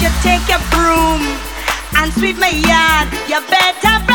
you take your broom and sweep my yard. You better.